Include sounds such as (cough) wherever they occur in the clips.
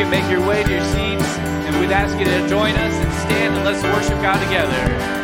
can make your way to your seats, and we'd ask you to join us and stand and let's worship God together.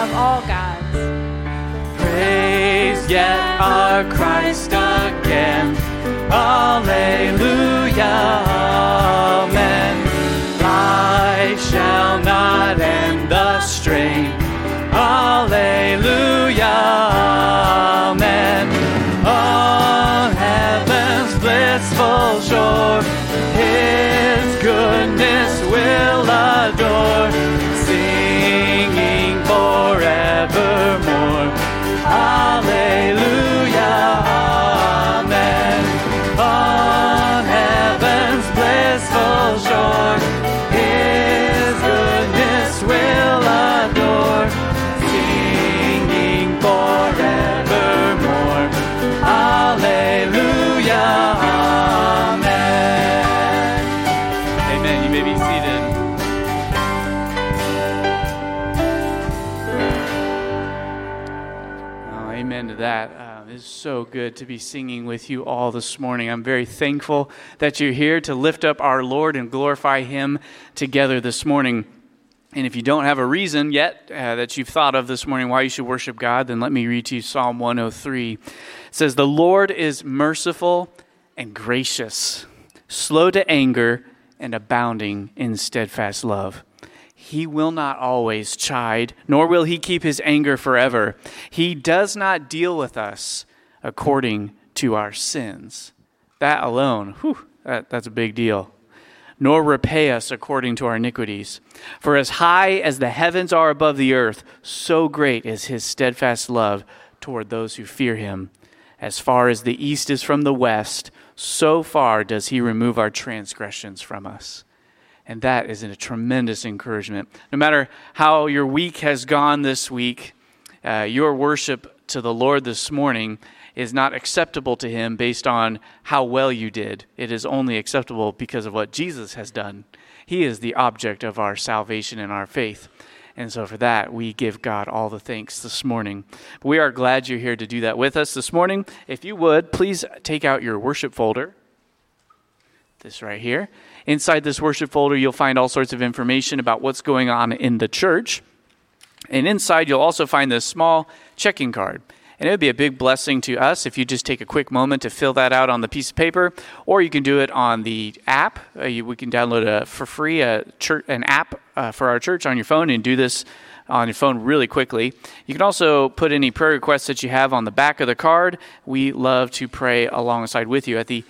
Above all gods. Praise yet our Christ again. Alleluia. So good to be singing with you all this morning. I'm very thankful that you're here to lift up our Lord and glorify Him together this morning. And if you don't have a reason yet uh, that you've thought of this morning why you should worship God, then let me read to you Psalm 103. It says, The Lord is merciful and gracious, slow to anger, and abounding in steadfast love. He will not always chide, nor will he keep his anger forever. He does not deal with us according to our sins. That alone, whew, that, that's a big deal. Nor repay us according to our iniquities. For as high as the heavens are above the earth, so great is his steadfast love toward those who fear him. As far as the east is from the west, so far does he remove our transgressions from us. And that is a tremendous encouragement. No matter how your week has gone this week, uh, your worship to the Lord this morning is not acceptable to Him based on how well you did. It is only acceptable because of what Jesus has done. He is the object of our salvation and our faith. And so, for that, we give God all the thanks this morning. We are glad you're here to do that with us this morning. If you would, please take out your worship folder. This right here. Inside this worship folder, you'll find all sorts of information about what's going on in the church. And inside, you'll also find this small checking card. And it would be a big blessing to us if you just take a quick moment to fill that out on the piece of paper, or you can do it on the app. Uh, you, we can download a, for free a church, an app uh, for our church on your phone and do this on your phone really quickly. You can also put any prayer requests that you have on the back of the card. We love to pray alongside with you. At the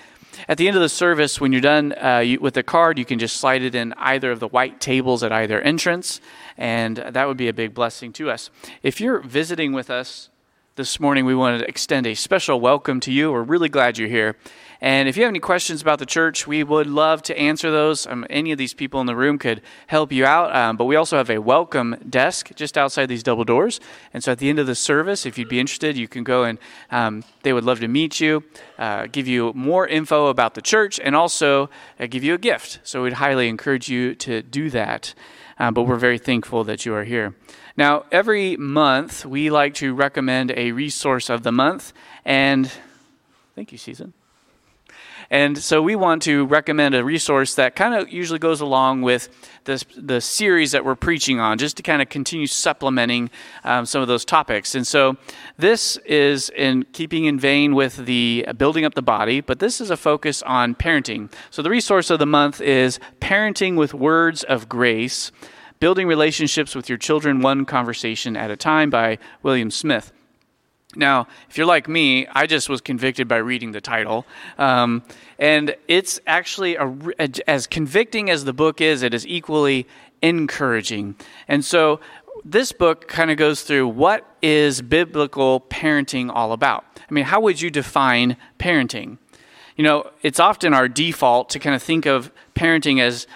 at the end of the service, when you're done uh, you, with the card, you can just slide it in either of the white tables at either entrance, and that would be a big blessing to us. If you're visiting with us this morning, we want to extend a special welcome to you. We're really glad you're here. And if you have any questions about the church, we would love to answer those. Um, any of these people in the room could help you out. Um, but we also have a welcome desk just outside these double doors. And so at the end of the service, if you'd be interested, you can go and um, they would love to meet you, uh, give you more info about the church, and also uh, give you a gift. So we'd highly encourage you to do that. Uh, but we're very thankful that you are here. Now, every month, we like to recommend a resource of the month. And thank you, Season. And so we want to recommend a resource that kind of usually goes along with this, the series that we're preaching on, just to kind of continue supplementing um, some of those topics. And so this is in keeping in vein with the building up the body, but this is a focus on parenting. So the resource of the month is Parenting with Words of Grace Building Relationships with Your Children One Conversation at a Time by William Smith. Now, if you're like me, I just was convicted by reading the title. Um, and it's actually, a, as convicting as the book is, it is equally encouraging. And so this book kind of goes through what is biblical parenting all about? I mean, how would you define parenting? You know, it's often our default to kind of think of parenting as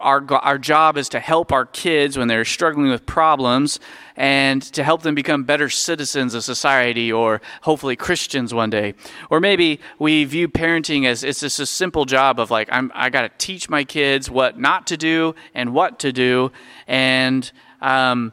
our, our job is to help our kids when they're struggling with problems and to help them become better citizens of society or hopefully Christians one day. Or maybe we view parenting as it's just a simple job of like, I'm, I got to teach my kids what not to do and what to do. And, um,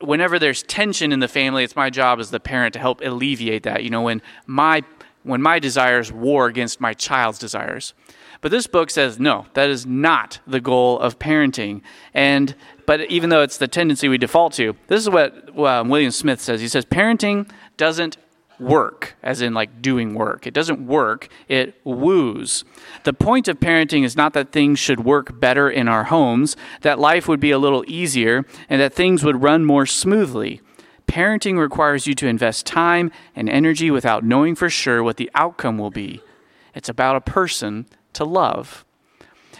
whenever there's tension in the family, it's my job as the parent to help alleviate that. You know, when my when my desires war against my child's desires. But this book says no, that is not the goal of parenting. And but even though it's the tendency we default to, this is what well, William Smith says. He says parenting doesn't work, as in like doing work. It doesn't work, it woos. The point of parenting is not that things should work better in our homes, that life would be a little easier, and that things would run more smoothly. Parenting requires you to invest time and energy without knowing for sure what the outcome will be. It's about a person to love.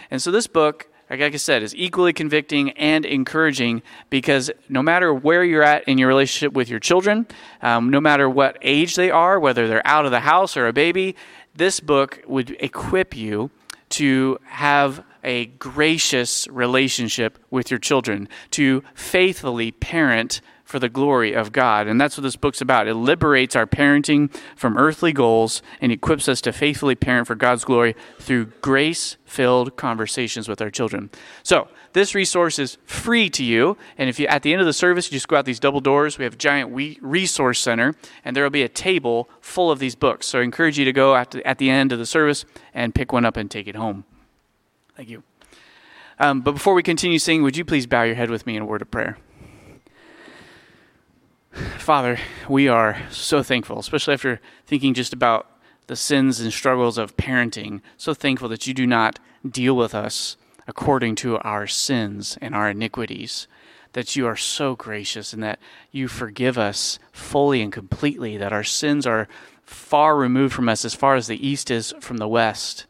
And so this book, like I said, is equally convicting and encouraging because no matter where you're at in your relationship with your children, um, no matter what age they are, whether they're out of the house or a baby, this book would equip you to have a gracious relationship with your children, to faithfully parent for the glory of God. And that's what this book's about. It liberates our parenting from earthly goals and equips us to faithfully parent for God's glory through grace filled conversations with our children. So, this resource is free to you. And if you, at the end of the service, you just go out these double doors, we have a giant resource center, and there will be a table full of these books. So, I encourage you to go at the, at the end of the service and pick one up and take it home. Thank you. Um, but before we continue singing, would you please bow your head with me in a word of prayer? Father, we are so thankful, especially after thinking just about the sins and struggles of parenting. So thankful that you do not deal with us according to our sins and our iniquities. That you are so gracious and that you forgive us fully and completely, that our sins are far removed from us as far as the east is from the west.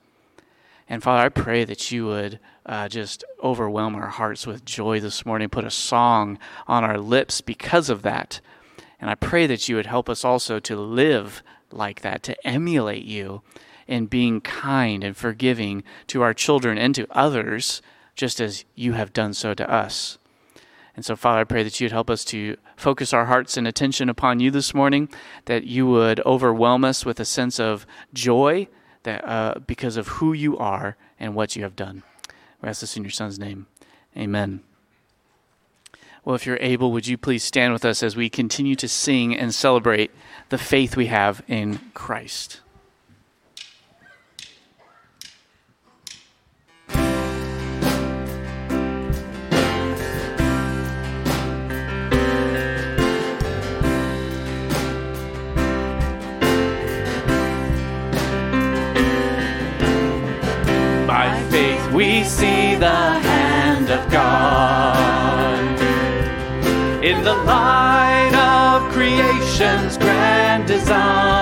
And Father, I pray that you would uh, just overwhelm our hearts with joy this morning, put a song on our lips because of that. And I pray that you would help us also to live like that, to emulate you in being kind and forgiving to our children and to others, just as you have done so to us. And so, Father, I pray that you'd help us to focus our hearts and attention upon you this morning, that you would overwhelm us with a sense of joy that, uh, because of who you are and what you have done. We ask this in your Son's name. Amen. Well, if you're able, would you please stand with us as we continue to sing and celebrate the faith we have in Christ? By faith we see the hand of God light of creation's grand design.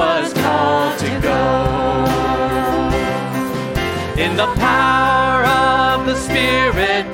was called to go. In the power of the Spirit,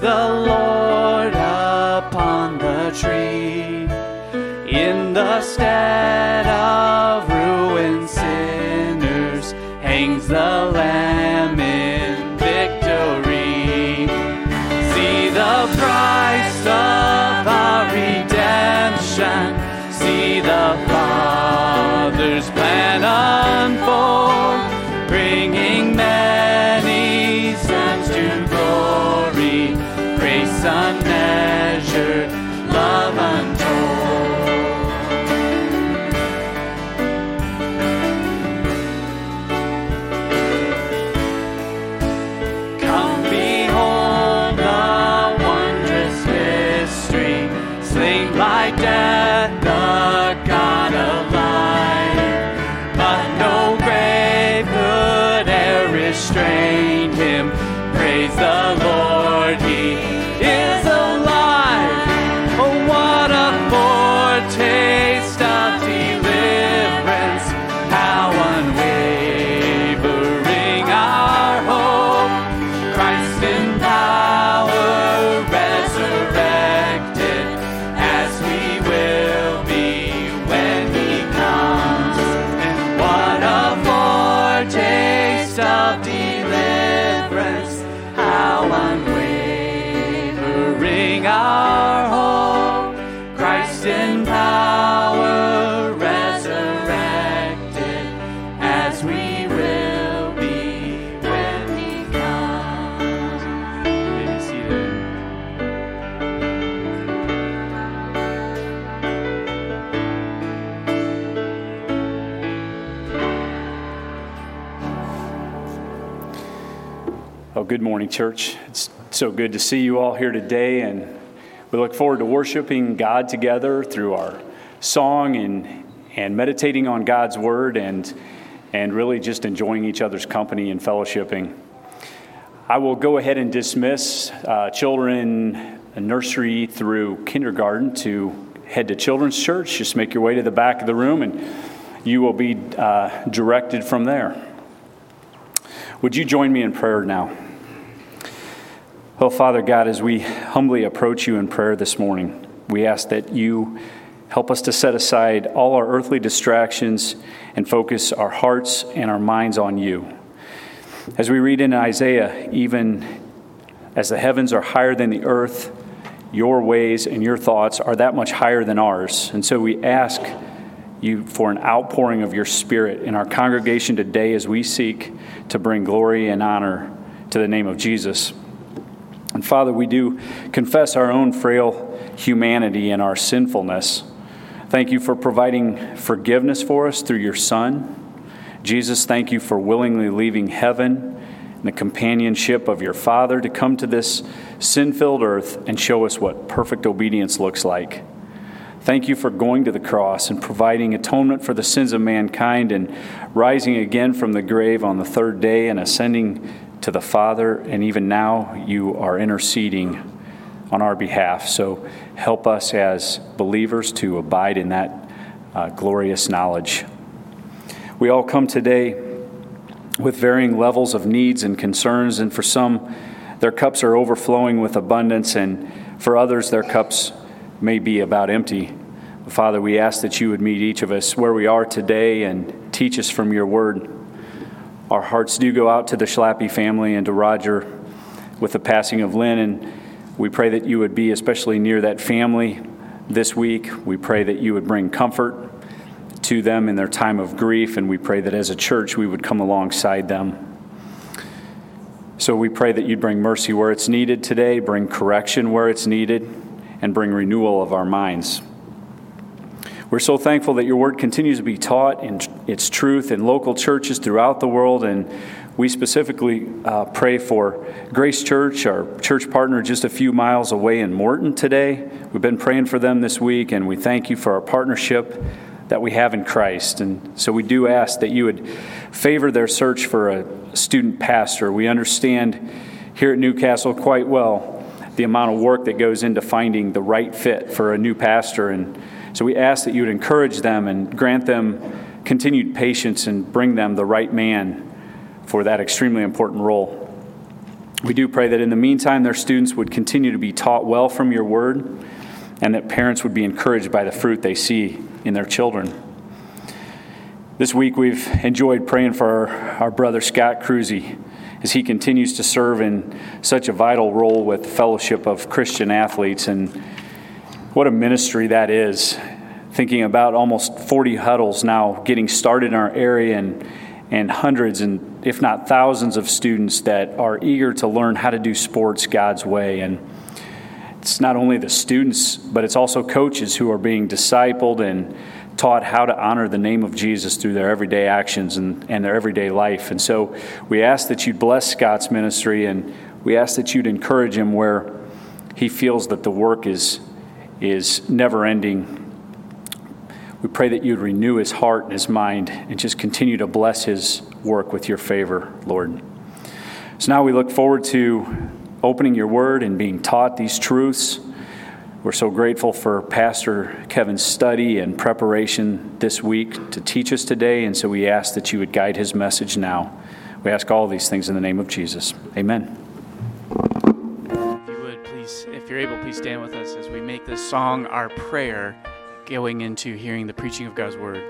the Lord good morning, church. It's so good to see you all here today, and we look forward to worshiping God together through our song and, and meditating on God's word and, and really just enjoying each other's company and fellowshipping. I will go ahead and dismiss uh, children nursery through kindergarten to head to children's church. Just make your way to the back of the room, and you will be uh, directed from there. Would you join me in prayer now? Oh, Father God, as we humbly approach you in prayer this morning, we ask that you help us to set aside all our earthly distractions and focus our hearts and our minds on you. As we read in Isaiah, even as the heavens are higher than the earth, your ways and your thoughts are that much higher than ours. And so we ask you for an outpouring of your Spirit in our congregation today as we seek to bring glory and honor to the name of Jesus. And Father, we do confess our own frail humanity and our sinfulness. Thank you for providing forgiveness for us through your Son. Jesus, thank you for willingly leaving heaven and the companionship of your Father to come to this sin filled earth and show us what perfect obedience looks like. Thank you for going to the cross and providing atonement for the sins of mankind and rising again from the grave on the third day and ascending to the Father. And even now, you are interceding on our behalf. So help us as believers to abide in that uh, glorious knowledge. We all come today with varying levels of needs and concerns, and for some, their cups are overflowing with abundance, and for others, their cups may be about empty. Father, we ask that you would meet each of us where we are today and teach us from your word. Our hearts do go out to the Schlappy family and to Roger with the passing of Lynn, and we pray that you would be especially near that family this week. We pray that you would bring comfort to them in their time of grief, and we pray that as a church we would come alongside them. So we pray that you'd bring mercy where it's needed today, bring correction where it's needed, and bring renewal of our minds. We're so thankful that your word continues to be taught in its truth in local churches throughout the world, and we specifically uh, pray for Grace Church, our church partner just a few miles away in Morton today. We've been praying for them this week, and we thank you for our partnership that we have in Christ. And so we do ask that you would favor their search for a student pastor. We understand here at Newcastle quite well the amount of work that goes into finding the right fit for a new pastor. And so we ask that you would encourage them and grant them continued patience and bring them the right man for that extremely important role. We do pray that in the meantime, their students would continue to be taught well from your word and that parents would be encouraged by the fruit they see in their children. This week, we've enjoyed praying for our, our brother Scott Cruzy as he continues to serve in such a vital role with the Fellowship of Christian Athletes. And what a ministry that is. Thinking about almost 40 huddles now getting started in our area and, and hundreds and if not thousands of students that are eager to learn how to do sports God's way. And it's not only the students, but it's also coaches who are being discipled and taught how to honor the name of Jesus through their everyday actions and, and their everyday life. And so we ask that you'd bless Scott's ministry and we ask that you'd encourage him where he feels that the work is, is never ending. We pray that you'd renew his heart and his mind and just continue to bless his work with your favor, Lord. So now we look forward to opening your word and being taught these truths. We're so grateful for Pastor Kevin's study and preparation this week to teach us today, and so we ask that you would guide his message now. We ask all these things in the name of Jesus. Amen. Please, if you're able, please stand with us as we make this song our prayer going into hearing the preaching of God's word.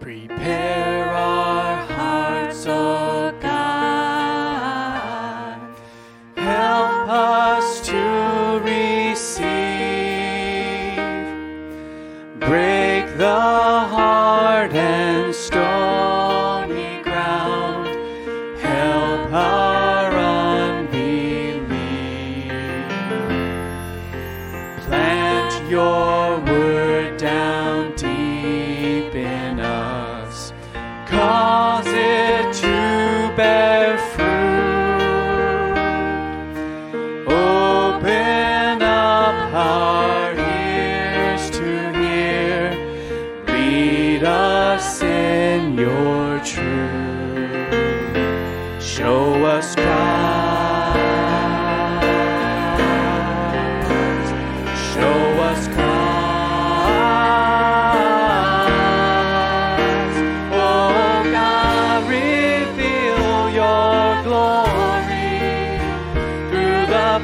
Prepare our hearts,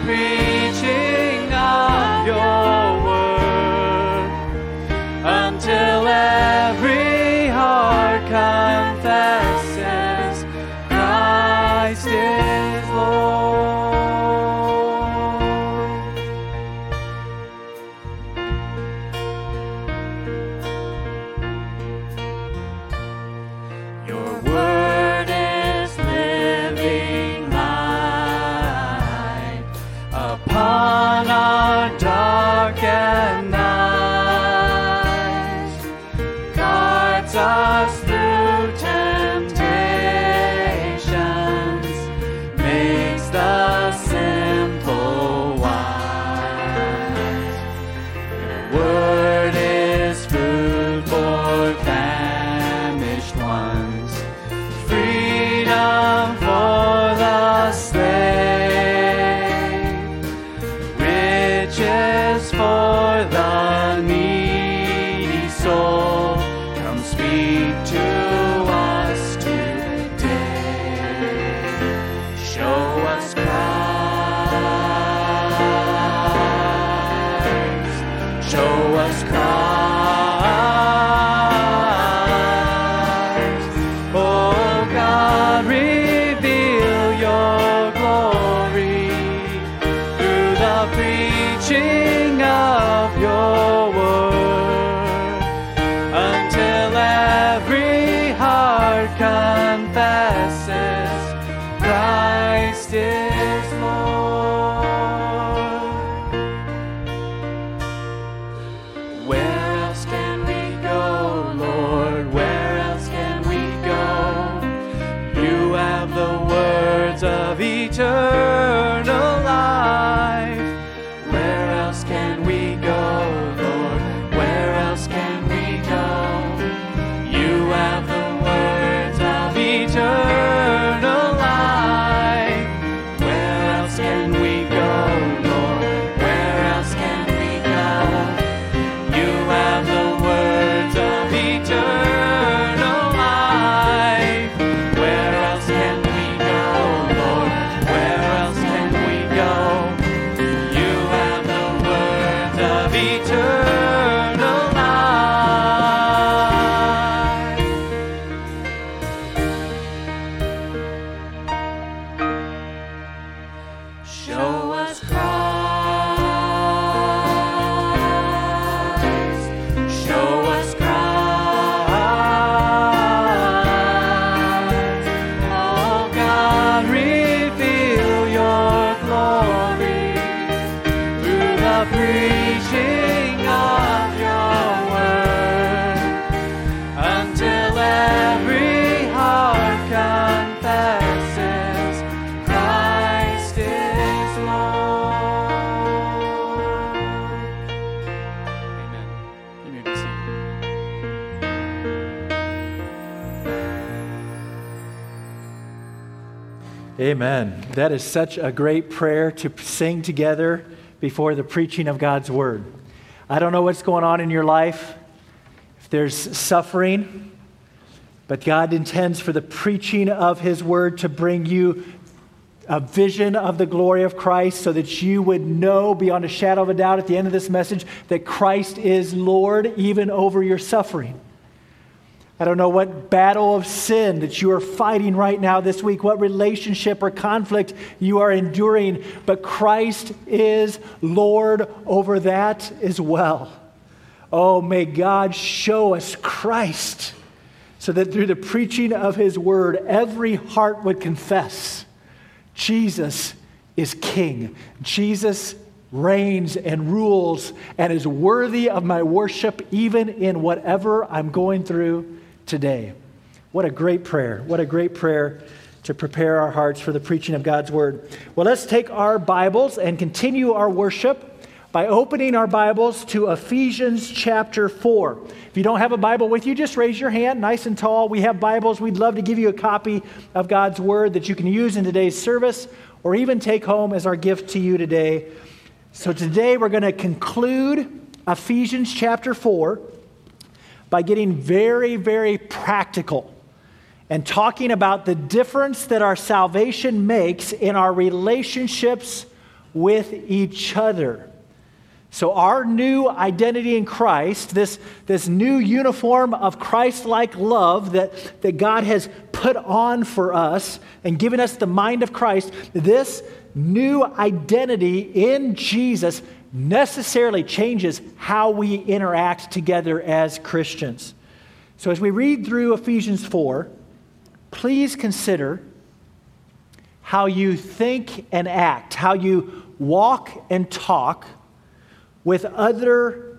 through return. That is such a great prayer to sing together before the preaching of God's word. I don't know what's going on in your life, if there's suffering, but God intends for the preaching of his word to bring you a vision of the glory of Christ so that you would know beyond a shadow of a doubt at the end of this message that Christ is Lord even over your suffering. I don't know what battle of sin that you are fighting right now this week, what relationship or conflict you are enduring, but Christ is Lord over that as well. Oh, may God show us Christ so that through the preaching of his word, every heart would confess Jesus is King. Jesus reigns and rules and is worthy of my worship, even in whatever I'm going through today. What a great prayer. What a great prayer to prepare our hearts for the preaching of God's word. Well, let's take our Bibles and continue our worship by opening our Bibles to Ephesians chapter 4. If you don't have a Bible with you, just raise your hand, nice and tall. We have Bibles. We'd love to give you a copy of God's word that you can use in today's service or even take home as our gift to you today. So today we're going to conclude Ephesians chapter 4 by getting very, very practical and talking about the difference that our salvation makes in our relationships with each other. So, our new identity in Christ, this, this new uniform of Christ like love that, that God has put on for us and given us the mind of Christ, this new identity in Jesus necessarily changes how we interact together as Christians. So, as we read through Ephesians 4, please consider how you think and act, how you walk and talk with other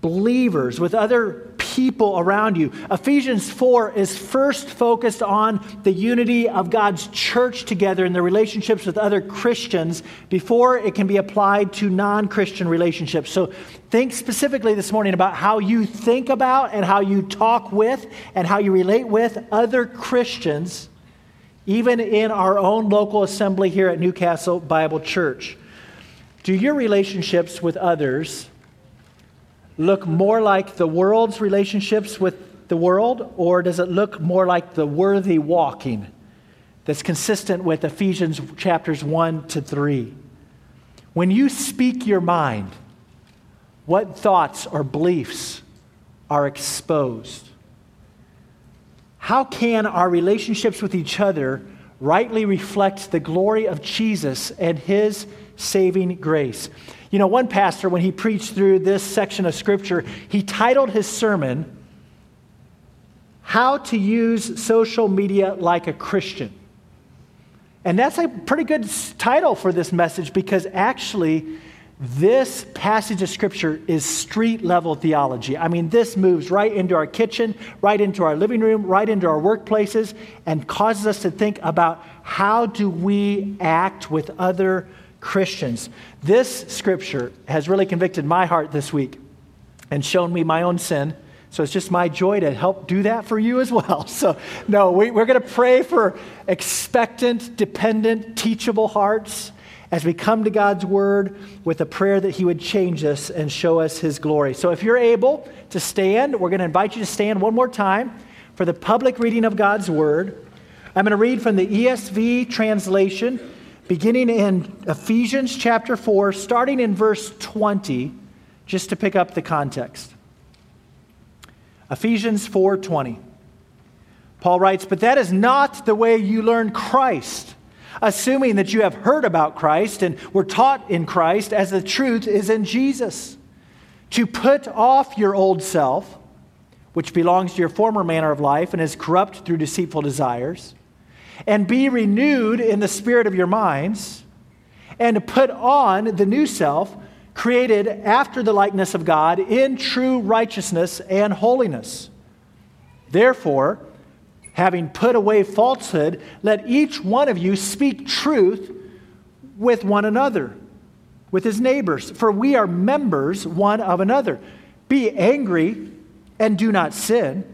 believers, with other people around you. Ephesians 4 is first focused on the unity of God's church together and the relationships with other Christians before it can be applied to non Christian relationships. So think specifically this morning about how you think about and how you talk with and how you relate with other Christians, even in our own local assembly here at Newcastle Bible Church. Do your relationships with others look more like the world's relationships with the world, or does it look more like the worthy walking that's consistent with Ephesians chapters 1 to 3? When you speak your mind, what thoughts or beliefs are exposed? How can our relationships with each other rightly reflect the glory of Jesus and his saving grace? You know, one pastor, when he preached through this section of Scripture, he titled his sermon, How to Use Social Media Like a Christian. And that's a pretty good title for this message because actually, this passage of Scripture is street level theology. I mean, this moves right into our kitchen, right into our living room, right into our workplaces, and causes us to think about how do we act with other Christians. This scripture has really convicted my heart this week and shown me my own sin. So it's just my joy to help do that for you as well. (laughs) So, no, we, are going to pray for expectant, dependent, teachable hearts as we come to God's word with a prayer that He would change us and show us His glory. So, if you're able to stand, we're going to invite you to stand one more time for the public reading of God's word. I'm going to read from the ESV translation beginning in Ephesians chapter 4, starting in verse 20, just to pick up the context. Ephesians 4:20. Paul writes, "But that is not the way you learn Christ, assuming that you have heard about Christ and were taught in Christ as the truth is in Jesus, to put off your old self, which belongs to your former manner of life and is corrupt through deceitful desires." And be renewed in the spirit of your minds, and put on the new self, created after the likeness of God in true righteousness and holiness. Therefore, having put away falsehood, let each one of you speak truth with one another, with his neighbors, for we are members one of another. Be angry and do not sin.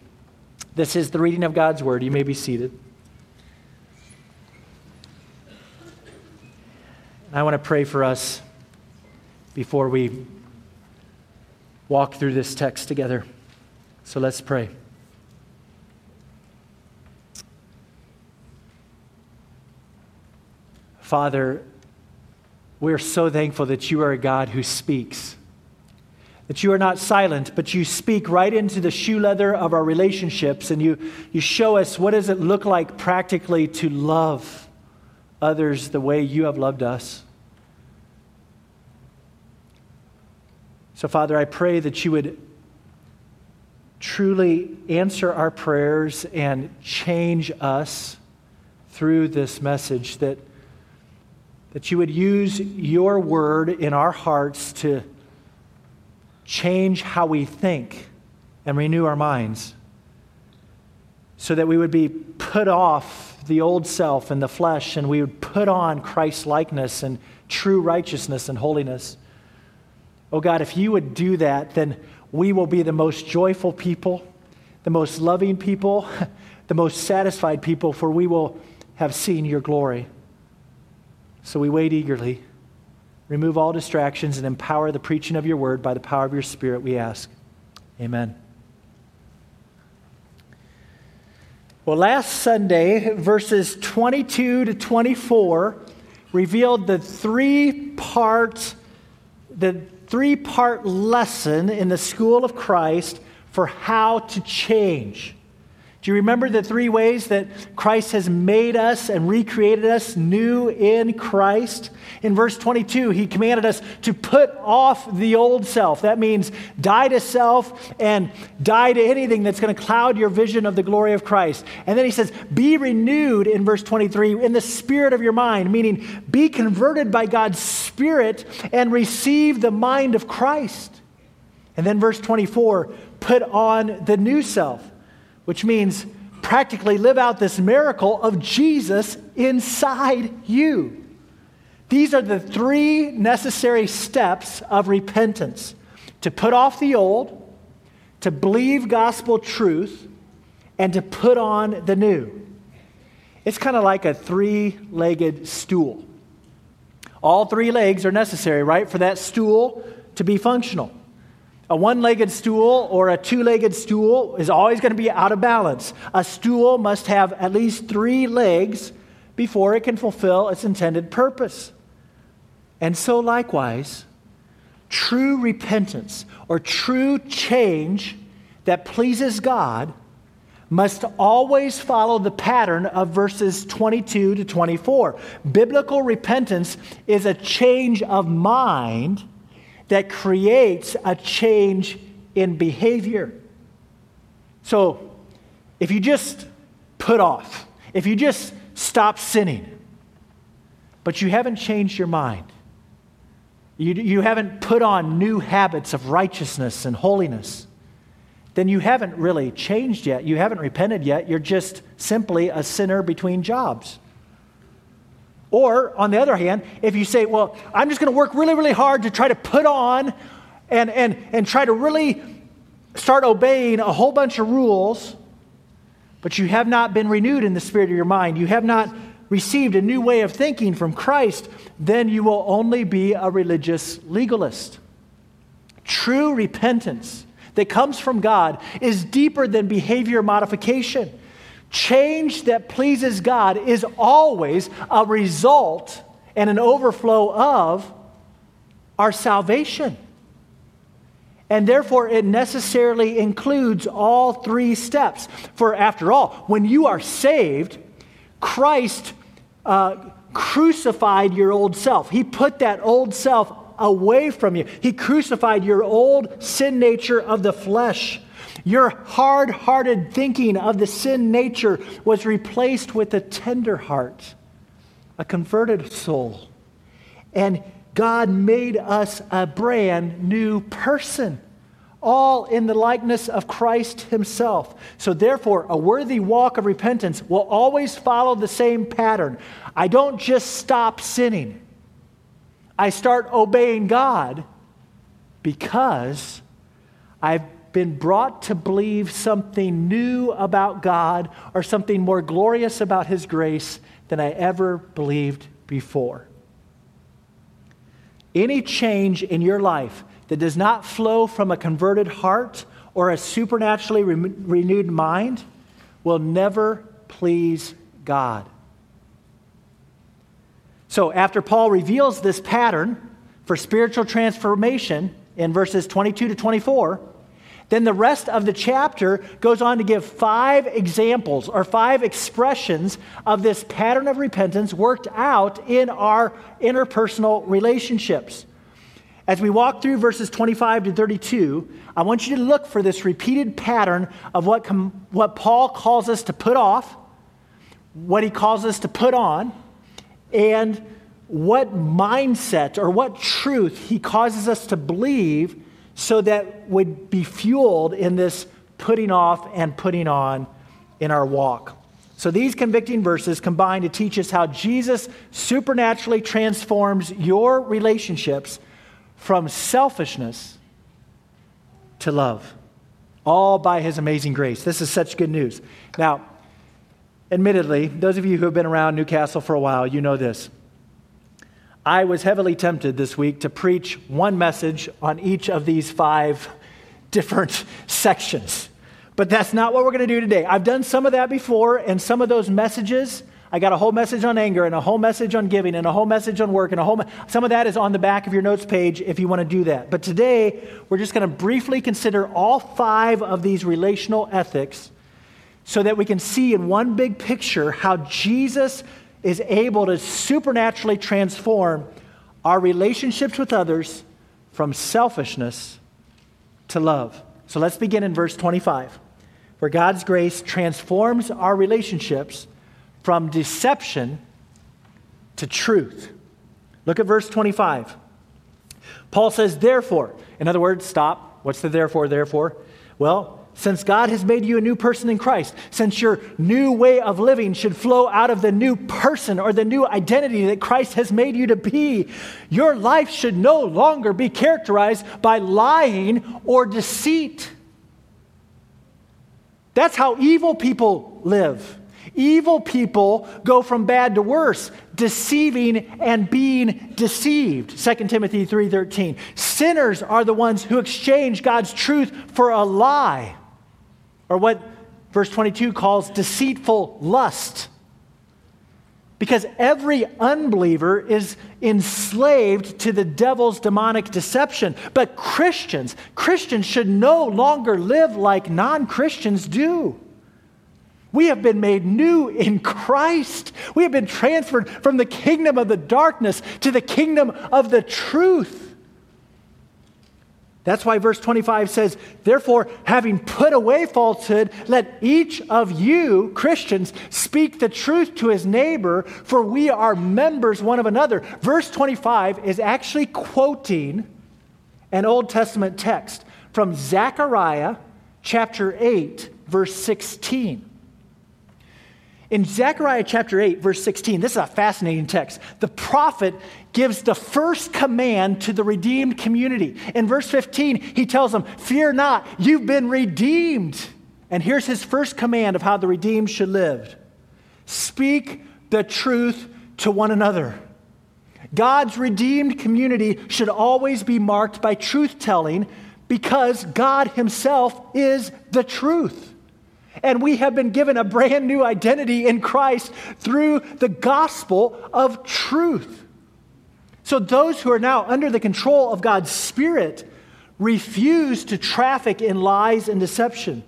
This is the reading of God's word. You may be seated. And I want to pray for us before we walk through this text together. So let's pray. Father, we're so thankful that you are a God who speaks. That you are not silent, but you speak right into the shoe leather of our relationships and you, you show us what does it look like practically to love others the way you have loved us. So, Father, I pray that you would truly answer our prayers and change us through this message that that you would use your word in our hearts to change how we think and renew our minds so that we would be put off the old self and the flesh and we would put on Christ's likeness and true righteousness and holiness. Oh God, if you would do that, then we will be the most joyful people, the most loving people, (laughs) the most satisfied people, for we will have seen your glory. So we wait eagerly. Remove all distractions and empower the preaching of your word by the power of your Spirit, we ask. Amen. Well, last Sunday, verses 22 to 24 revealed the three part the three part lesson in the school of Christ for how to change. Do you remember the three ways that Christ has made us and recreated us new in Christ? In verse 22, he commanded us to put off the old self. That means die to self and die to anything that's going to cloud your vision of the glory of Christ. And then he says, be renewed in verse 23 in the spirit of your mind, meaning be converted by God's spirit and receive the mind of Christ. And then verse 24, put on the new self which means practically live out this miracle of Jesus inside you. These are the three necessary steps of repentance to put off the old, to believe gospel truth, and to put on the new. It's kind of like a three legged stool. All three legs are necessary, right, for that stool to be functional. A one legged stool or a two legged stool is always going to be out of balance. A stool must have at least three legs before it can fulfill its intended purpose. And so, likewise, true repentance or true change that pleases God must always follow the pattern of verses 22 to 24. Biblical repentance is a change of mind that creates a change in behavior. So, if you just put off, if you just stop sinning, but you haven't changed your mind, you, you haven't put on new habits of righteousness and holiness, then you haven't really changed yet. You haven't repented yet. You're just simply a sinner between jobs. Or, on the other hand, if you say, well, I'm just going to work really, really hard to try to put on and, and, and try to really start obeying a whole bunch of rules, but you have not been renewed in the spirit of your mind, you have not received a new way of thinking from Christ, then you will only be a religious legalist. True repentance that comes from God is deeper than behavior modification. Change that pleases God is always a result and an overflow of our salvation. And therefore, it necessarily includes all three steps. For after all, when you are saved, Christ uh, crucified your old self. He put that old self away from you. He crucified your old sin nature of the flesh. Your hard hearted thinking of the sin nature was replaced with a tender heart, a converted soul. And God made us a brand new person, all in the likeness of Christ Himself. So, therefore, a worthy walk of repentance will always follow the same pattern. I don't just stop sinning, I start obeying God because I've been brought to believe something new about God or something more glorious about His grace than I ever believed before. Any change in your life that does not flow from a converted heart or a supernaturally re- renewed mind will never please God. So, after Paul reveals this pattern for spiritual transformation in verses 22 to 24, then the rest of the chapter goes on to give five examples or five expressions of this pattern of repentance worked out in our interpersonal relationships. As we walk through verses 25 to 32, I want you to look for this repeated pattern of what, com- what Paul calls us to put off, what he calls us to put on, and what mindset or what truth he causes us to believe so that would be fueled in this putting off and putting on in our walk. So these convicting verses combine to teach us how Jesus supernaturally transforms your relationships from selfishness to love, all by his amazing grace. This is such good news. Now, admittedly, those of you who have been around Newcastle for a while, you know this. I was heavily tempted this week to preach one message on each of these five different (laughs) sections. But that's not what we're going to do today. I've done some of that before, and some of those messages, I got a whole message on anger, and a whole message on giving, and a whole message on work, and a whole. some of that is on the back of your notes page if you want to do that. But today, we're just going to briefly consider all five of these relational ethics so that we can see in one big picture how Jesus is able to supernaturally transform our relationships with others from selfishness to love. So let's begin in verse 25, where God's grace transforms our relationships from deception to truth. Look at verse 25. Paul says, therefore, in other words, stop. What's the therefore, therefore? Well, since God has made you a new person in Christ, since your new way of living should flow out of the new person or the new identity that Christ has made you to be, your life should no longer be characterized by lying or deceit. That's how evil people live. Evil people go from bad to worse, deceiving and being deceived. 2 Timothy 3:13. Sinners are the ones who exchange God's truth for a lie or what verse 22 calls deceitful lust. Because every unbeliever is enslaved to the devil's demonic deception. But Christians, Christians should no longer live like non Christians do. We have been made new in Christ. We have been transferred from the kingdom of the darkness to the kingdom of the truth. That's why verse 25 says, Therefore, having put away falsehood, let each of you, Christians, speak the truth to his neighbor, for we are members one of another. Verse 25 is actually quoting an Old Testament text from Zechariah chapter 8, verse 16. In Zechariah chapter 8, verse 16, this is a fascinating text. The prophet gives the first command to the redeemed community. In verse 15, he tells them, Fear not, you've been redeemed. And here's his first command of how the redeemed should live speak the truth to one another. God's redeemed community should always be marked by truth telling Because God Himself is the truth. And we have been given a brand new identity in Christ through the gospel of truth. So, those who are now under the control of God's Spirit refuse to traffic in lies and deception.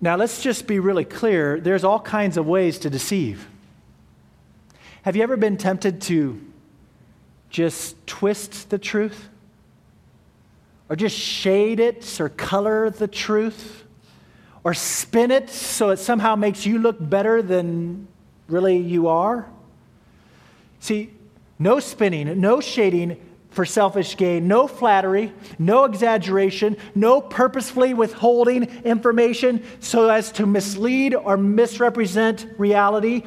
Now, let's just be really clear there's all kinds of ways to deceive. Have you ever been tempted to just twist the truth? Or just shade it or color the truth? Or spin it so it somehow makes you look better than really you are? See, no spinning, no shading for selfish gain, no flattery, no exaggeration, no purposefully withholding information so as to mislead or misrepresent reality.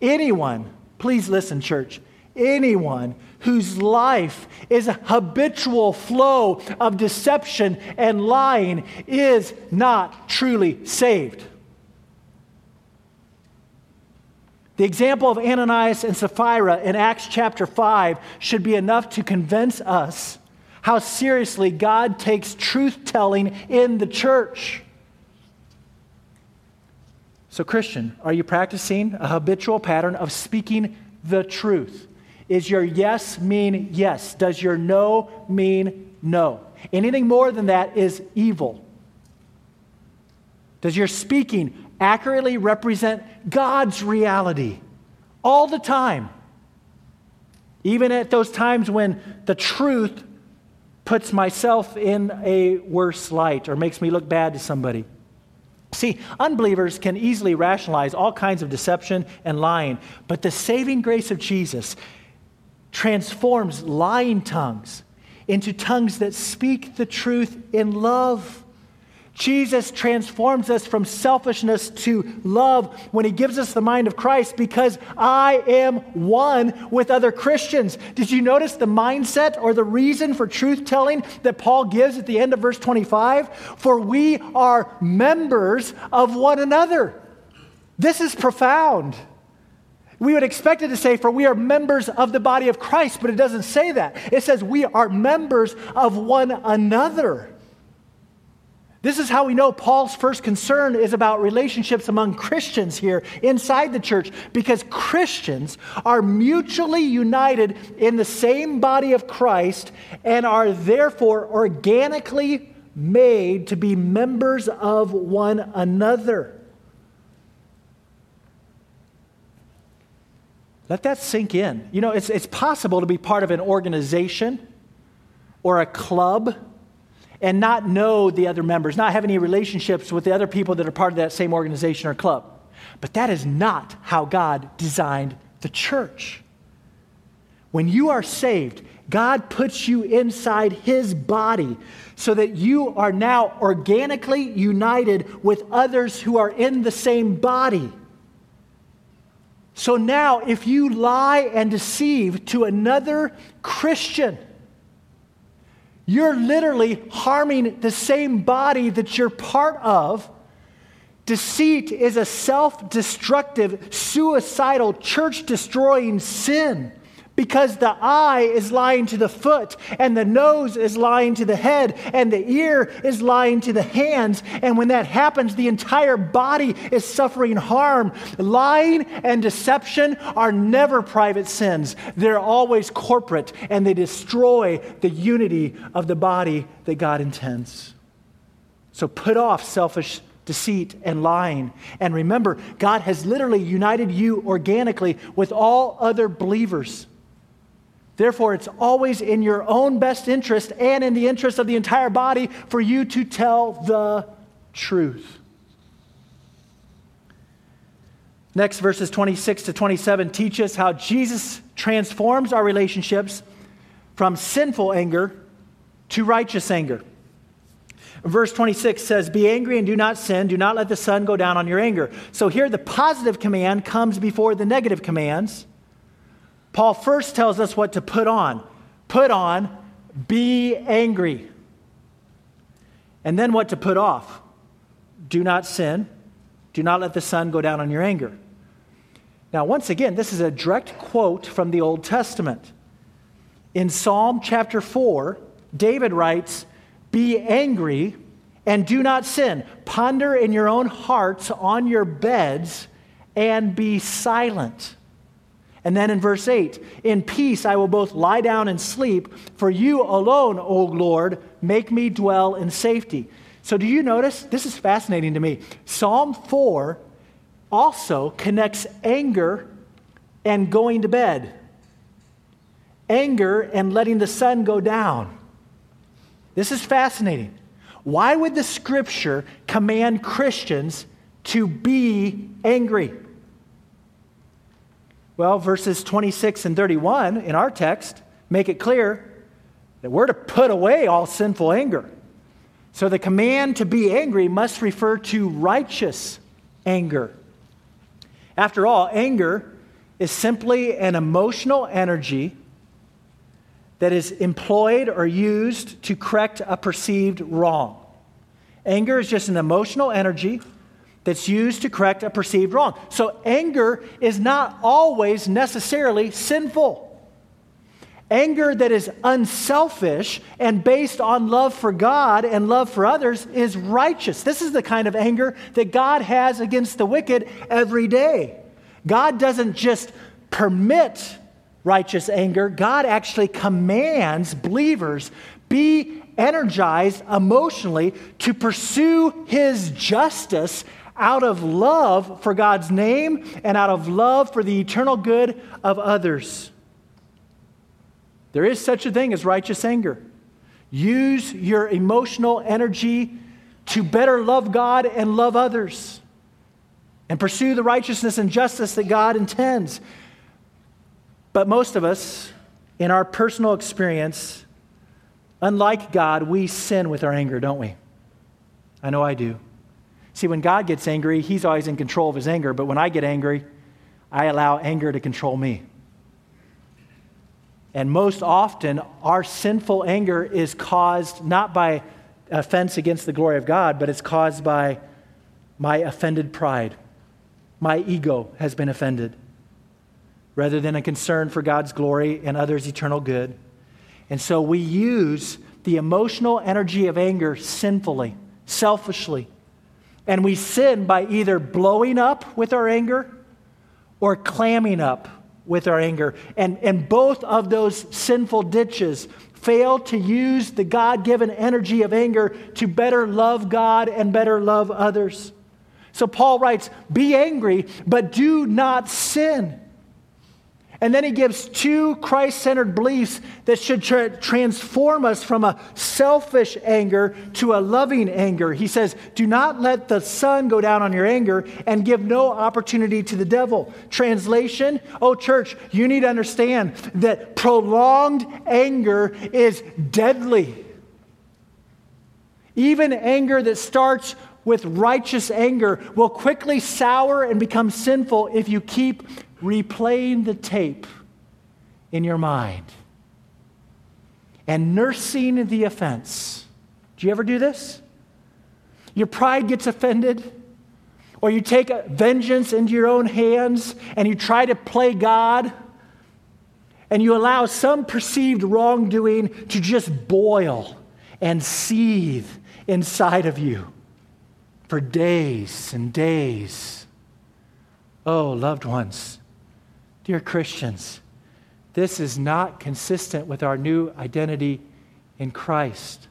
Anyone, please listen, church, anyone whose life is a habitual flow of deception and lying is not truly saved. The example of Ananias and Sapphira in Acts chapter 5 should be enough to convince us how seriously God takes truth telling in the church. So, Christian, are you practicing a habitual pattern of speaking the truth? Is your yes mean yes? Does your no mean no? Anything more than that is evil. Does your speaking accurately represent God's reality all the time? Even at those times when the truth puts myself in a worse light or makes me look bad to somebody. See, unbelievers can easily rationalize all kinds of deception and lying, but the saving grace of Jesus transforms lying tongues into tongues that speak the truth in love. Jesus transforms us from selfishness to love when he gives us the mind of Christ because I am one with other Christians. Did you notice the mindset or the reason for truth telling that Paul gives at the end of verse 25? For we are members of one another. This is profound. We would expect it to say, for we are members of the body of Christ, but it doesn't say that. It says we are members of one another. This is how we know Paul's first concern is about relationships among Christians here inside the church, because Christians are mutually united in the same body of Christ and are therefore organically made to be members of one another. Let that sink in. You know, it's, it's possible to be part of an organization or a club and not know the other members, not have any relationships with the other people that are part of that same organization or club. But that is not how God designed the church. When you are saved, God puts you inside his body so that you are now organically united with others who are in the same body. So now, if you lie and deceive to another Christian, you're literally harming the same body that you're part of. Deceit is a self destructive, suicidal, church destroying sin because the eye is lying to the foot, and the nose is lying to the head, and the ear is lying to the hands. And when that happens, the entire body is suffering harm. Lying and deception are never private sins, they're always corporate, and they destroy the unity of the body that God intends. So put off selfish deceit, and lying. And remember, God has literally united you organically with all other believers. Therefore, it's always in your own best interest and in the interest of the entire body for you to tell the truth. Next, verses 26 to 27 teach us how Jesus transforms our relationships from sinful anger to righteous anger. Verse 26 says, Be angry and do not sin. Do not let the sun go down on your anger. So here the positive command comes before the negative commands. Paul first tells us what to put on. Put on, be angry. And then what to put off. Do not sin. Do not let the sun go down on your anger. Now, once again, this is a direct quote from the Old Testament. In Psalm chapter 4, David writes, Be angry and do not sin. Ponder in your own hearts on your beds and be silent. And then in verse 8, in peace I will both lie down and sleep, for you alone, O Lord, make me dwell in safety. So do you notice? This is fascinating to me. Psalm 4 also connects anger and going to bed, anger and letting the sun go down. This is fascinating. Why would the scripture command Christians to be angry? Well, verses 26 and 31 in our text make it clear that we're to put away all sinful anger. So the command to be angry must refer to righteous anger. After all, anger is simply an emotional energy that is employed or used to correct a perceived wrong. Anger is just an emotional energy that's used to correct a perceived wrong. So, anger is not always necessarily sinful. Anger that is unselfish and based on love for God and love for others is righteous. This is the kind of anger that God has against the wicked every day. God doesn't just permit righteous anger, God actually commands believers be energized emotionally to pursue his justice out of love for God's name and out of love for the eternal good of others. There is such a thing as righteous anger. Use your emotional energy to better love God and love others and pursue the righteousness and justice that God intends. But most of us, in our personal experience, unlike God, we sin with our anger, don't we? I know I do. See, when God gets angry, He's always in control of His anger, but when I get angry, I allow anger to control me. And most often, our sinful anger is caused not by offense against the glory of God, but it's caused by my offended pride. My ego has been offended rather than a concern for God's glory and others' eternal good. And so we use the emotional energy of anger sinfully, selfishly. And we sin by either blowing up with our anger or clamming up with our anger. And, and both of those sinful ditches fail to use the God given energy of anger to better love God and better love others. So Paul writes, Be angry, but do not sin. And then he gives two Christ centered beliefs that should tra- transform us from a selfish anger to a loving anger. He says, Do not let the sun go down on your anger and give no opportunity to the devil. Translation Oh, church, you need to understand that prolonged anger is deadly. Even anger that starts with righteous anger will quickly sour and become sinful if you keep replaying the tape in your mind and nursing the offense. Do you ever do this? Your pride gets offended, or you take vengeance into your own hands and you try to play God, and you allow some perceived wrongdoing to just boil and seethe inside of you for days and days. Oh, loved ones, Dear Christians, this is not consistent with our new identity in Christ.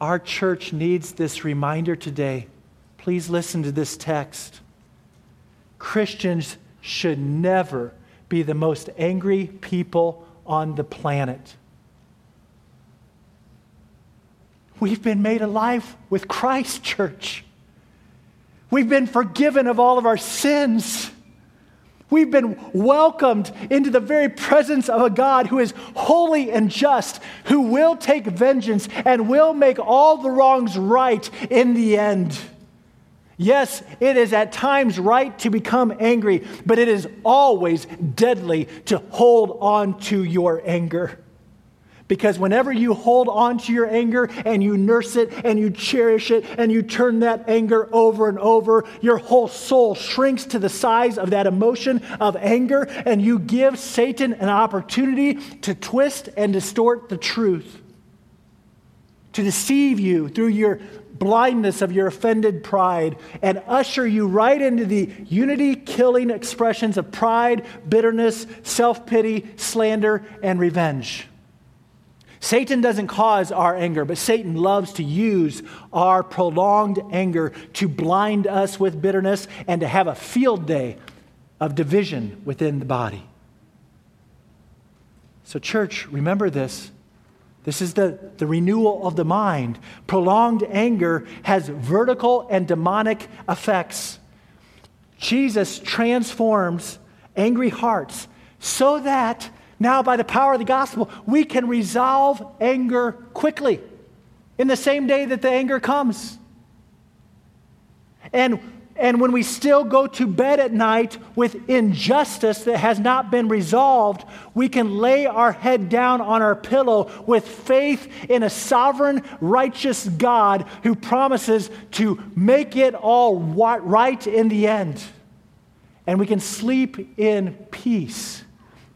Our church needs this reminder today. Please listen to this text. Christians should never be the most angry people on the planet. We've been made alive with Christ, church. We've been forgiven of all of our sins. We've been welcomed into the very presence of a God who is holy and just, who will take vengeance and will make all the wrongs right in the end. Yes, it is at times right to become angry, but it is always deadly to hold on to your anger. Because whenever you hold on to your anger and you nurse it and you cherish it and you turn that anger over and over, your whole soul shrinks to the size of that emotion of anger, and you give Satan an opportunity to twist and distort the truth, to deceive you through your blindness of your offended pride and usher you right into the unity killing expressions of pride, bitterness, self pity, slander, and revenge. Satan doesn't cause our anger, but Satan loves to use our prolonged anger to blind us with bitterness and to have a field day of division within the body. So, church, remember this. This is the, the renewal of the mind. Prolonged anger has vertical and demonic effects. Jesus transforms angry hearts so that now, by the power of the gospel, we can resolve anger quickly in the same day that the anger comes. And, and when we still go to bed at night with injustice that has not been resolved, we can lay our head down on our pillow with faith in a sovereign, righteous God who promises to make it all right in the end. And we can sleep in peace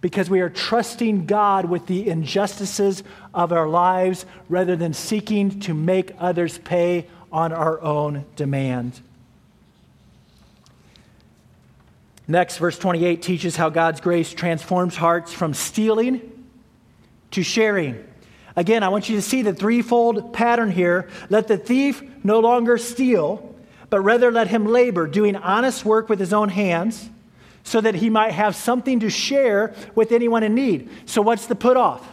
because we are trusting God with the injustices of our lives rather than seeking to make others pay on our own demand. Next, verse 28 teaches how God's grace transforms hearts from stealing to sharing. Again, I want you to see the threefold pattern here. Let the thief no longer steal, but rather let him labor, doing honest work with his own hands so that he might have something to share with anyone in need. So what's the put off?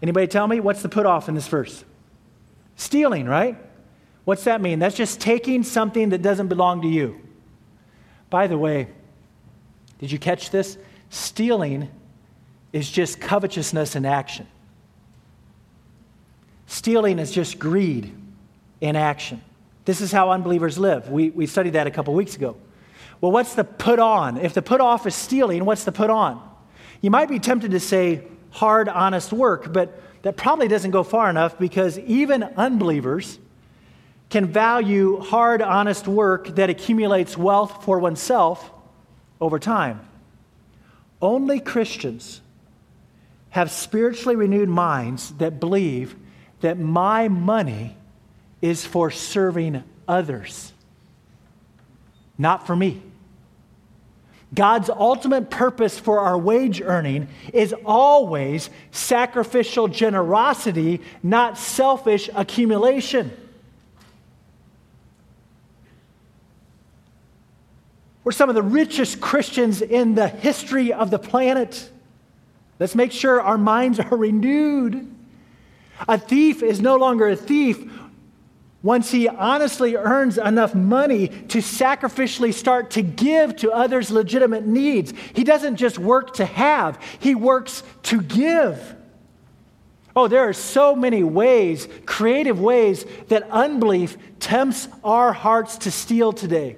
Anybody tell me what's the put off in this verse? Stealing, right? What's that mean? That's just taking something that doesn't belong to you. By the way, did you catch this? Stealing is just covetousness in action. Stealing is just greed in action. This is how unbelievers live. We, we studied that a couple weeks ago. Well, what's the put on? If the put off is stealing, what's the put on? You might be tempted to say hard, honest work, but that probably doesn't go far enough because even unbelievers can value hard, honest work that accumulates wealth for oneself over time. Only Christians have spiritually renewed minds that believe that my money is for serving others, not for me. God's ultimate purpose for our wage earning is always sacrificial generosity, not selfish accumulation. We're some of the richest Christians in the history of the planet. Let's make sure our minds are (laughs) renewed. A thief is no longer a thief once he honestly earns enough money to sacrificially start to give to others' legitimate needs. He doesn't just work to have, he works to give. Oh, there are so many ways, creative ways, that unbelief tempts our hearts to steal today.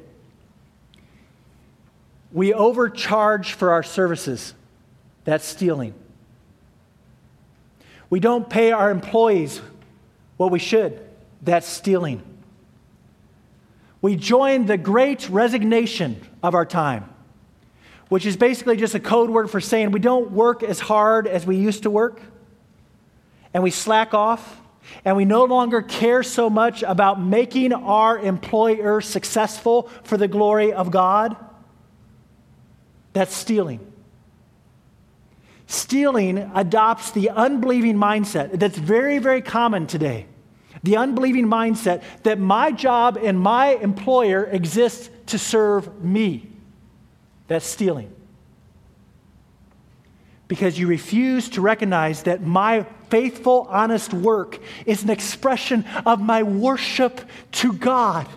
We overcharge for our services. That's stealing. We don't pay our employees what we should. That's stealing. We join the great resignation of our time, which is basically just a code word for saying we don't work as hard as we used to work, and we slack off, and we no longer care so much about making our employer successful for the glory of God. That's stealing. Stealing adopts the unbelieving mindset that's very, very common today the unbelieving mindset that my job and my employer exists to serve me. That's stealing. Because you refuse to recognize that my faithful, honest work is an expression of my worship to God.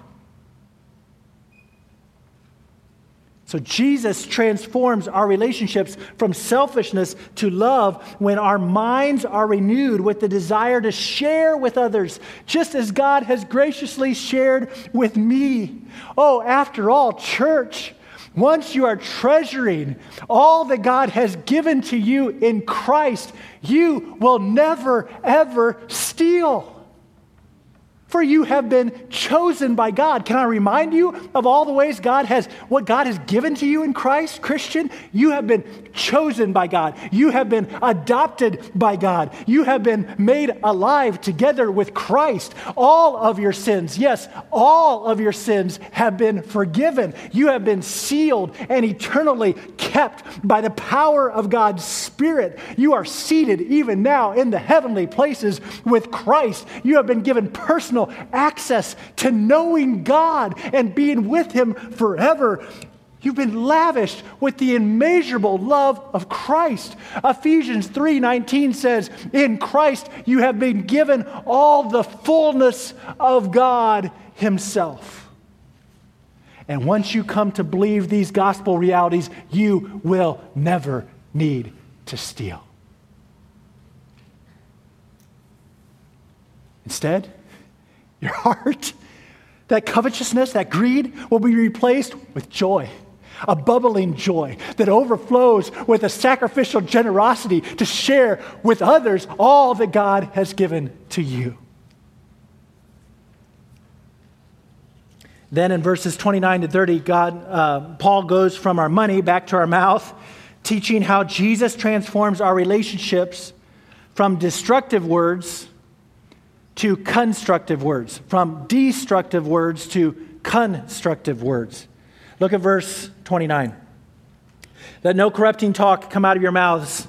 So Jesus transforms our relationships from selfishness to love when our minds are renewed with the desire to share with others, just as God has graciously shared with me. Oh, after all, church, once you are treasuring all that God has given to you in Christ, you will never, ever steal for you have been chosen by God. Can I remind you of all the ways God has, what God has given to you in Christ, Christian? You have been chosen by God. You have been adopted by God. You have been made alive together with Christ. All of your sins, yes, all of your sins have been forgiven. You have been sealed and eternally kept by the power of God's Spirit. You are seated even now in the heavenly places with Christ. You have been given personal personal access to knowing God and being with Him forever. You've been lavished with the immeasurable love of Christ. Ephesians 3:19 says, "In Christ you have been given all the fullness of God himself." And once you come to believe these gospel realities, you will never need to steal. Instead, your heart, that covetousness, that greed will be replaced with joy, a bubbling joy that overflows with a sacrificial generosity to share with others all that God has given to you. Then in verses 29 to 30, God, uh, Paul goes from our money back to our mouth, teaching how Jesus transforms our relationships from destructive words to constructive words, from destructive words to constructive words. Look at verse 29. Let no corrupting talk come out of your mouths.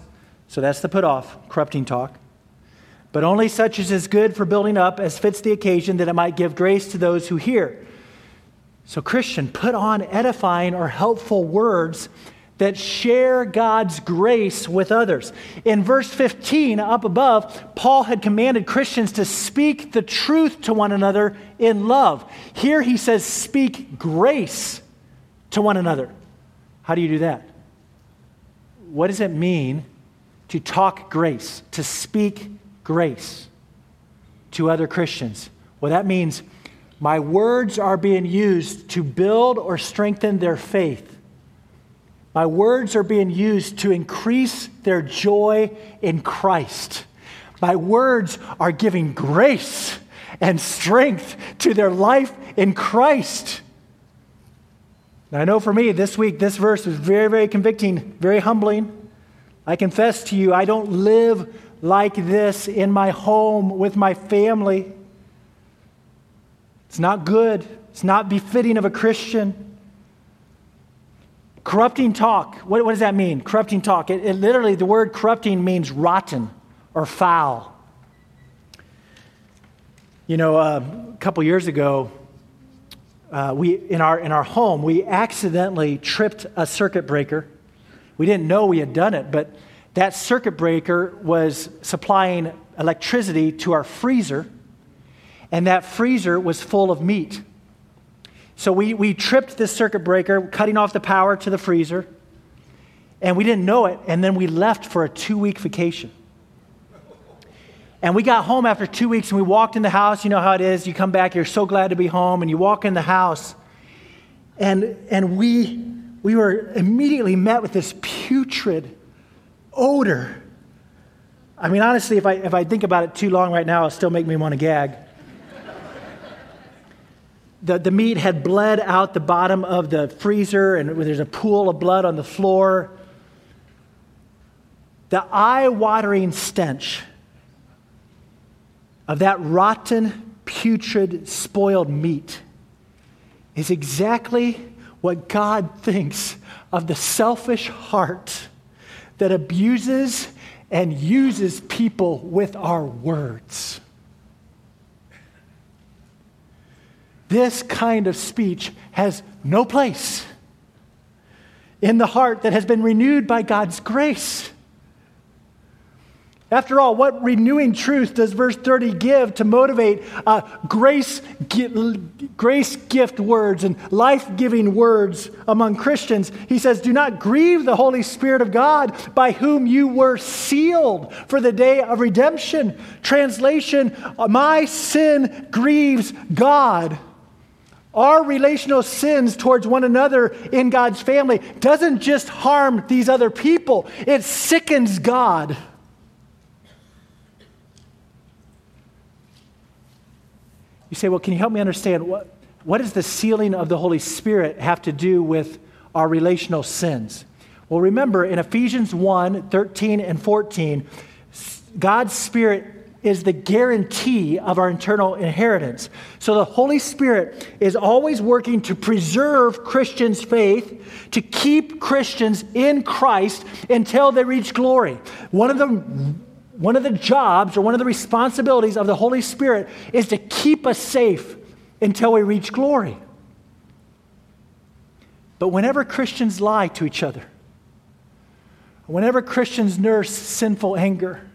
So that's the put off, corrupting talk. But only such as is good for building up as fits the occasion, that it might give grace to those who hear. So, Christian, put on edifying or helpful words that share God's grace with others. In verse 15, up above, Paul had commanded Christians to speak the truth to one another in love. Here he says, speak grace to one another. How do you do that? What does it mean to talk grace, to speak grace to other Christians? Well, that means my words are being used to build or strengthen their faith my words are being used to increase their joy in Christ. My words are giving grace and strength to their life in Christ. Now, I know for me, this week, this verse was very, very convicting, very humbling. I confess to you, I don't live like this in my home with my family. It's not good, it's not befitting of a Christian. Corrupting talk, what, what does that mean? Corrupting talk. It, it literally, the word corrupting means rotten or foul. You know, uh, a couple years ago, uh, we, in, our, in our home, we accidentally tripped a circuit breaker. We didn't know we had done it, but that circuit breaker was supplying electricity to our freezer, and that freezer was full of meat. So we, we tripped this circuit breaker, cutting off the power to the freezer, and we didn't know it. And then we left for a two week vacation. And we got home after two weeks and we walked in the house. You know how it is. You come back, you're so glad to be home, and you walk in the house. And, and we, we were immediately met with this putrid odor. I mean, honestly, if I, if I think about it too long right now, it'll still make me want to gag the, the meat had bled out the bottom of the freezer, and there's a pool of blood on the floor. The eye watering stench of that rotten, putrid, spoiled meat is exactly what God thinks of the selfish heart that abuses and uses people with our words. This kind of speech has no place in the heart that has been renewed by God's grace. After all, what renewing truth does verse 30 give to motivate uh, grace, grace gift words and life giving words among Christians? He says, Do not grieve the Holy Spirit of God by whom you were sealed for the day of redemption. Translation My sin grieves God. Our relational sins towards one another in God's family doesn't just harm these other people, it sickens God. You say, well, can you help me understand what, what does the sealing of the Holy Spirit have to do with our relational sins? Well, remember in Ephesians 1 13 and 14, God's Spirit is the guarantee of our eternal inheritance. So the Holy Spirit is always working to preserve Christians' faith, to keep Christians in Christ until they reach glory. One of the one of the jobs or one of the responsibilities of the Holy Spirit is to keep us safe until we reach glory. But whenever Christians lie to each other, whenever Christians nurse sinful anger,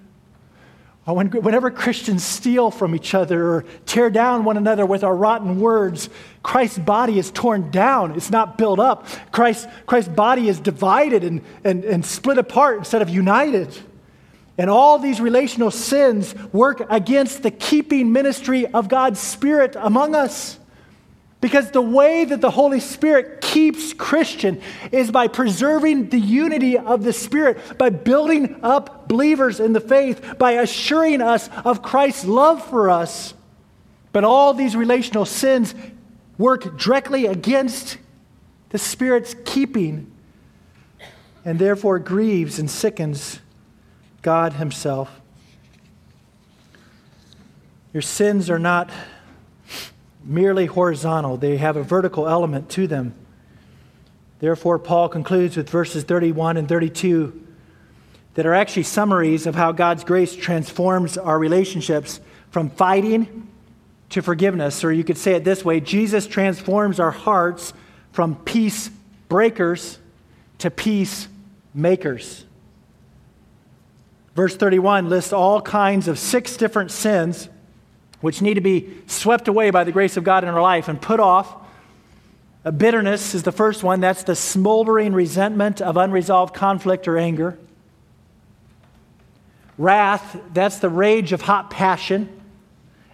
Uh, when, whenever Christians steal from each other or tear down one another with our rotten words, Christ's body is torn down. It's not built up. Christ, Christ's body is divided and, and, and split apart instead of united. And all these relational sins work against the keeping ministry of God's Spirit among us. Because the way that the Holy Spirit keeps Christian is by preserving the unity of the Spirit, by building up believers in the faith, by assuring us of Christ's love for us. But all these relational sins work directly against the Spirit's keeping and therefore grieves and sickens God Himself. Your sins are not merely horizontal, they have a vertical element to them. Therefore, Paul concludes with verses 31 and 32 that are actually summaries of how God's grace transforms our relationships from fighting to forgiveness. Or you could say it this way Jesus transforms our hearts from peace breakers to peace makers. Verse 31 lists all kinds of six different sins which need to be swept away by the grace of God in our life and put off. A bitterness is the first one. That's the smoldering resentment of unresolved conflict or anger. Wrath, that's the rage of hot passion.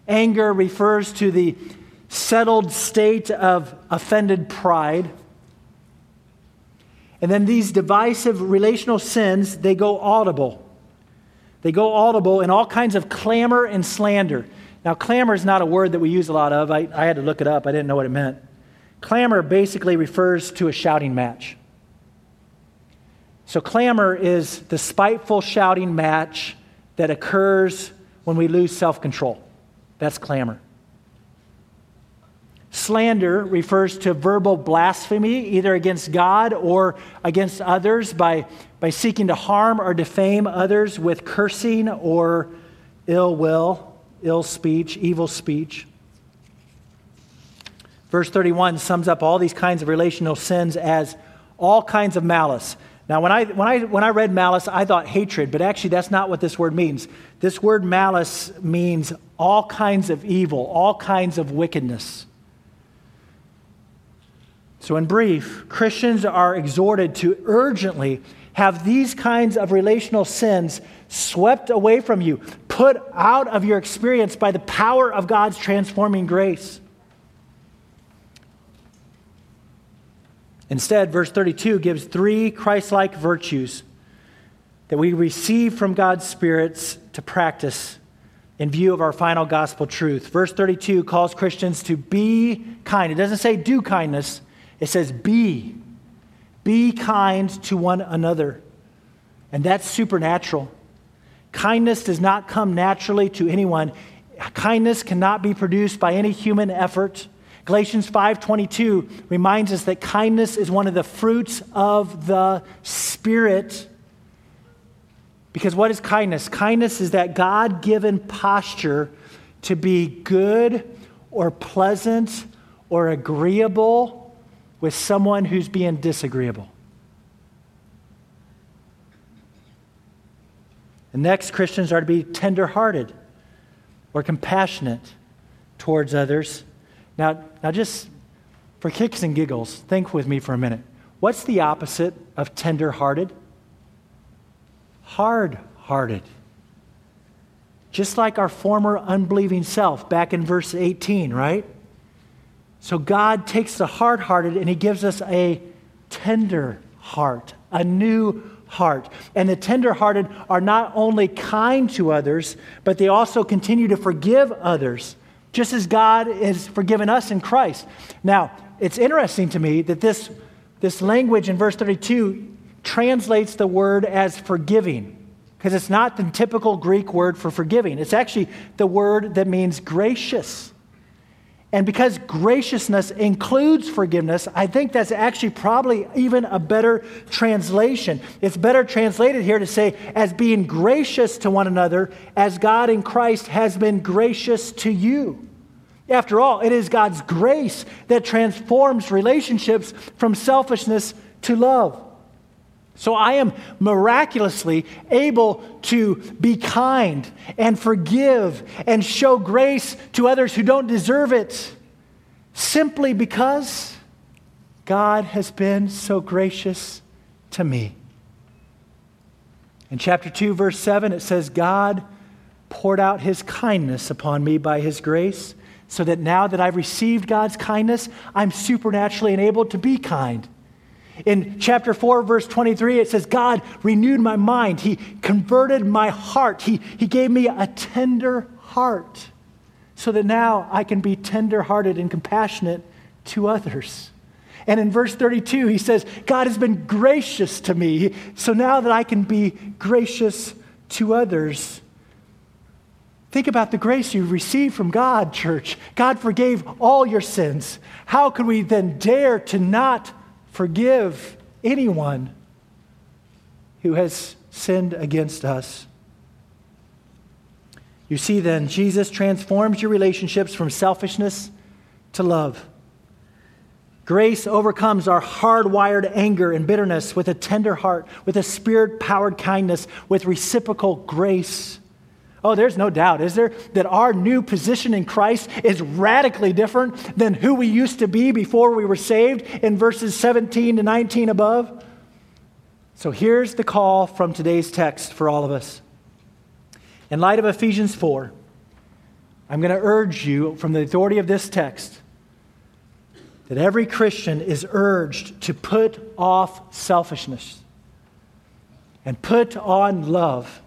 Anger refers to the settled state of offended pride. And then these divisive relational sins, they go audible. They go audible in all kinds of clamor and slander. Now, clamor is not a word that we use a lot of. I, I had to look it up, I didn't know what it meant. Clamor basically refers to a shouting match. So, clamor is the spiteful shouting match that occurs when we lose self control. That's clamor. Slander refers to verbal blasphemy, either against God or against others, by, by seeking to harm or defame others with cursing or ill will, ill speech, evil speech. Verse 31 sums up all these kinds of relational sins as all kinds of malice. Now, when I, when, I, when I read malice, I thought hatred, but actually, that's not what this word means. This word malice means all kinds of evil, all kinds of wickedness. So, in brief, Christians are exhorted to urgently have these kinds of relational sins swept away from you, put out of your experience by the power of God's transforming grace. Instead, verse 32 gives three Christ like virtues that we receive from God's spirits to practice in view of our final gospel truth. Verse 32 calls Christians to be kind. It doesn't say do kindness, it says, be. Be kind to one another. And that's supernatural. Kindness does not come naturally to anyone. Kindness cannot be produced by any human effort. Galatians 5:22 reminds us that kindness is one of the fruits of the spirit. Because what is kindness? Kindness is that God-given posture to be good or pleasant or agreeable with someone who's being disagreeable. And next, Christians are to be tenderhearted or compassionate towards others. Now, now, just for kicks and giggles, think with me for a minute. What's the opposite of tenderhearted? Hard hearted. Just like our former unbelieving self back in verse 18, right? So God takes the hard hearted and He gives us a tender heart, a new heart. And the tender-hearted are not only kind to others, but they also continue to forgive others, just as God has forgiven us in Christ. Now, it's interesting to me that this, this language in verse 32 translates the word as forgiving, because it's not the typical Greek word for forgiving. It's actually the word that means gracious. And because graciousness includes forgiveness, I think that's actually probably even a better translation. It's better translated here to say, as being gracious to one another, as God in Christ has been gracious to you. After all, it is God's grace that transforms relationships from selfishness to love. So I am miraculously able to be kind and forgive and show grace to others who don't deserve it simply because God has been so gracious to me. In chapter 2, verse 7, it says, God poured out his kindness upon me by his grace, so that now that I've received God's kindness, I'm supernaturally enabled to be kind. In chapter 4, verse 23, it says, God renewed my mind. He converted my heart. He, he gave me a tender heart so that now I can be tender hearted and compassionate to others. And in verse 32, he says, God has been gracious to me, so now that I can be gracious to others. Think about the grace you received from God, church. God forgave all your sins. How could we then dare to not forgive anyone who has sinned against us. You see, then, Jesus transforms your relationships from selfishness to love. Grace overcomes our hardwired anger and bitterness with a tender heart, with a spirit powered kindness, with reciprocal grace. Oh, there's no doubt, is there, that our new position in Christ is radically different than who we used to be before we were saved in verses 17 to 19 above? So here's the call from today's text for all of us. In light of Ephesians 4, I'm going to urge you from the authority of this text that every Christian is urged to put off selfishness and put on love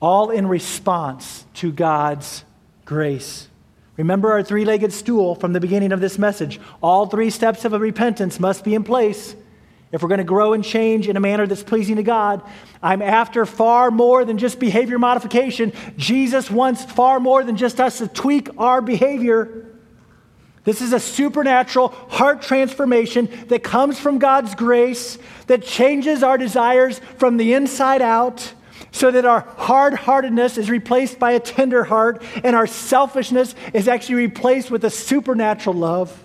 all in response to God's grace. Remember our three legged stool from the beginning of this message. All three steps of a repentance must be in place if we're going to grow and change in a manner that's pleasing to God. I'm after far more than just behavior modification. Jesus wants far more than just us to tweak our behavior. This is a supernatural heart transformation that comes from God's grace, that changes our desires from the inside out so that our hard heartedness is replaced by a tender heart and our selfishness is actually replaced with a supernatural love.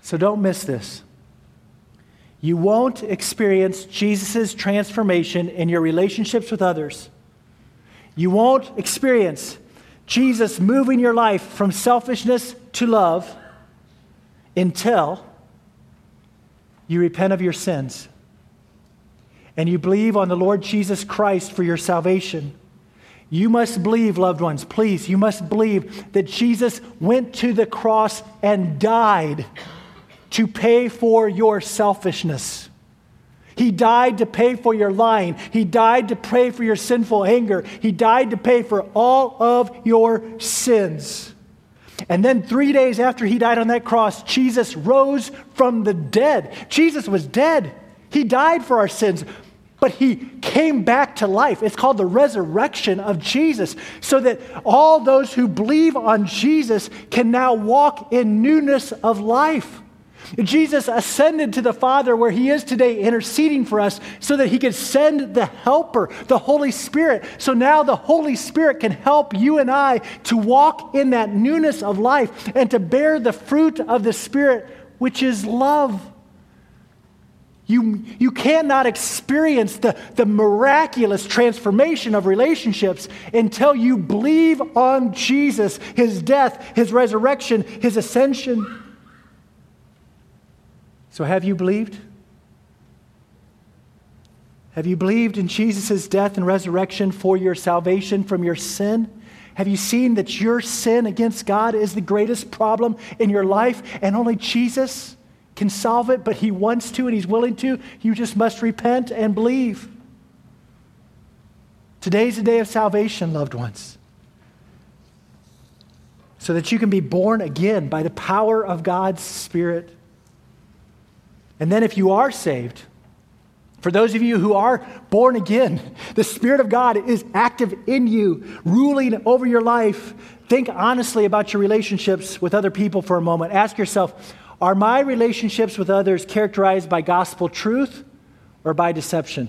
So don't miss this. You won't experience Jesus' transformation in your relationships with others. You won't experience Jesus moving your life from selfishness to love until you repent of your sins and you believe on the Lord Jesus Christ for your salvation, you must believe, loved ones, please, you must believe that Jesus went to the cross and died to pay for your selfishness. He died to pay for your lying. He died to pay for your sinful anger. He died to pay for all of your sins. And then, three days after he died on that cross, Jesus rose from the dead. Jesus was dead. He died for our sins, but he came back to life. It's called the resurrection of Jesus, so that all those who believe on Jesus can now walk in newness of life. Jesus ascended to the Father where he is today, interceding for us so that he could send the Helper, the Holy Spirit. So now the Holy Spirit can help you and I to walk in that newness of life and to bear the fruit of the Spirit, which is love. You, you cannot experience the, the miraculous transformation of relationships until you believe on Jesus, his death, his resurrection, his ascension. So, have you believed? Have you believed in Jesus' death and resurrection for your salvation from your sin? Have you seen that your sin against God is the greatest problem in your life and only Jesus can solve it, but He wants to and He's willing to? You just must repent and believe. Today's the day of salvation, loved ones. So that you can be born again by the power of God's Spirit. And then, if you are saved, for those of you who are born again, the Spirit of God is active in you, ruling over your life. Think honestly about your relationships with other people for a moment. Ask yourself Are my relationships with others characterized by gospel truth or by deception?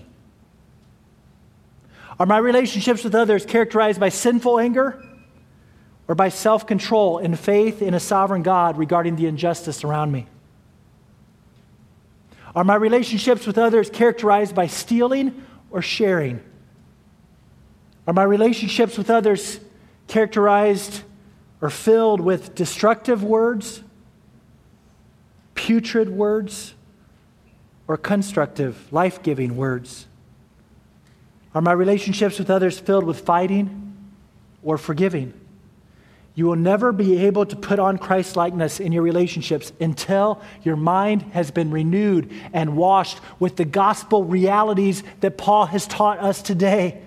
Are my relationships with others characterized by sinful anger or by self control and faith in a sovereign God regarding the injustice around me? Are my relationships with others characterized by stealing or sharing? Are my relationships with others characterized or filled with destructive words, putrid words, or constructive, life giving words? Are my relationships with others filled with fighting or forgiving? You will never be able to put on Christ likeness in your relationships until your mind has been renewed and washed with the gospel realities that Paul has taught us today.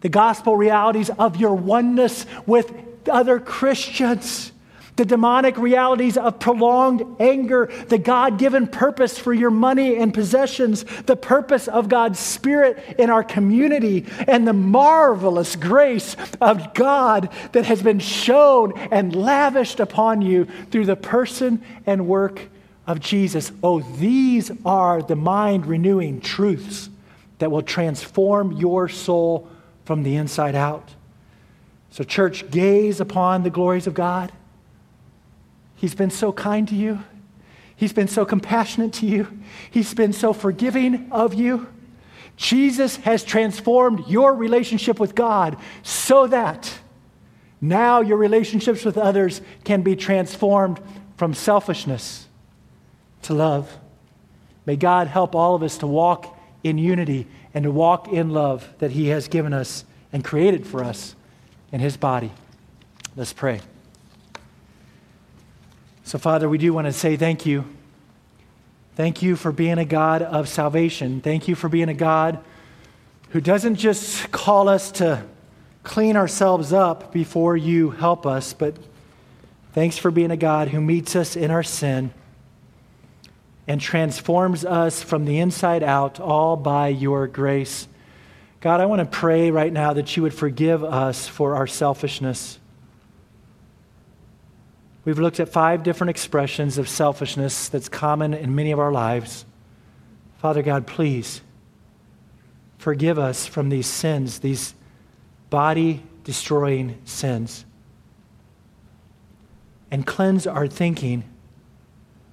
The gospel realities of your oneness with other Christians the demonic realities of prolonged anger, the God given purpose for your money and possessions, the purpose of God's Spirit in our community, and the marvelous grace of God that has been shown and lavished upon you through the person and work of Jesus. Oh, these are the mind renewing truths that will transform your soul from the inside out. So, church, gaze upon the glories of God. He's been so kind to you. He's been so compassionate to you. He's been so forgiving of you. Jesus has transformed your relationship with God so that now your relationships with others can be transformed from selfishness to love. May God help all of us to walk in unity and to walk in love that He has given us and created for us in His body. Let's pray. So, Father, we do want to say thank you. Thank you for being a God of salvation. Thank you for being a God who doesn't just call us to clean ourselves up before you help us, but thanks for being a God who meets us in our sin and transforms us from the inside out, all by your grace. God, I want to pray right now that you would forgive us for our selfishness. We've looked at five different expressions of selfishness that's common in many of our lives. Father God, please forgive us from these sins, these body destroying sins. And cleanse our thinking.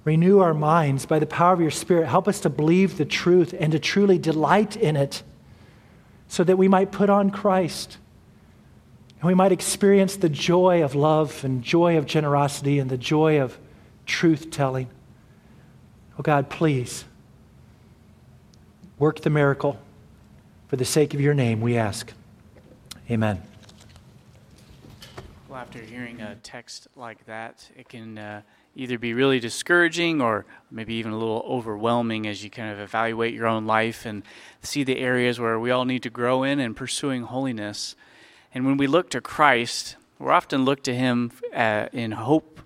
Renew our minds by the power of your Spirit. Help us to believe the truth and to truly delight in it so that we might put on Christ and we might experience the joy of love and joy of generosity and the joy of truth telling. Oh God, please work the miracle for the sake of your name, we ask. Amen. Well, after hearing a text like that, it can uh, either be really discouraging or maybe even a little overwhelming as you kind of evaluate your own life and see the areas where we all need to grow in and pursuing holiness. And when we look to Christ, we're often look to Him uh, in hope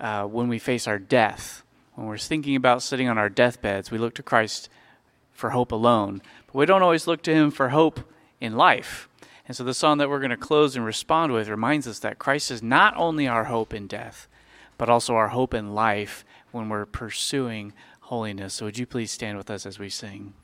uh, when we face our death. When we're thinking about sitting on our deathbeds, we look to Christ for hope alone. But we don't always look to Him for hope in life. And so the song that we're going to close and respond with reminds us that Christ is not only our hope in death, but also our hope in life when we're pursuing holiness. So would you please stand with us as we sing?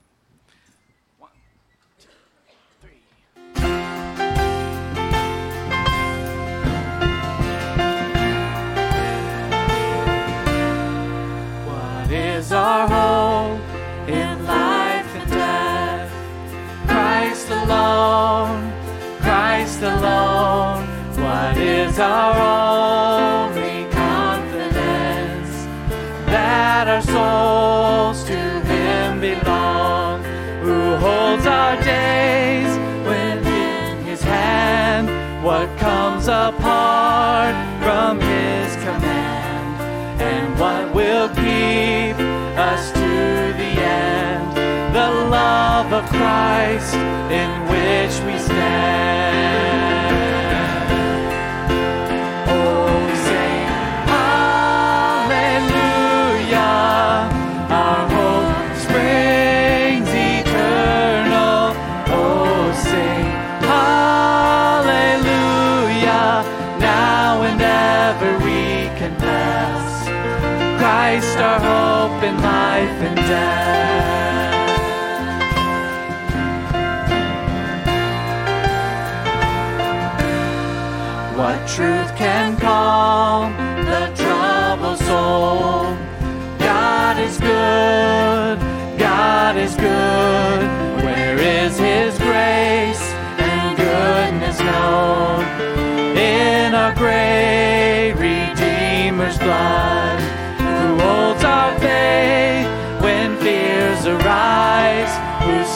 Our only confidence? That our souls to Him belong, who holds our days within His hand. What comes depart from his command? And what will keep us to the end? The love of Christ in which we stand. Life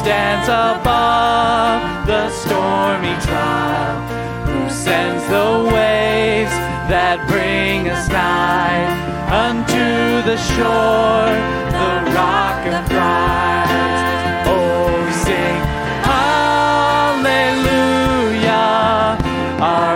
stands above the stormy trial who sends the waves that bring us nigh unto the shore, the rock of Christ. Oh, sing hallelujah. Our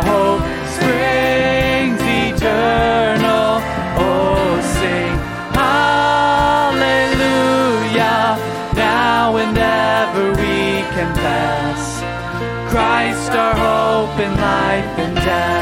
life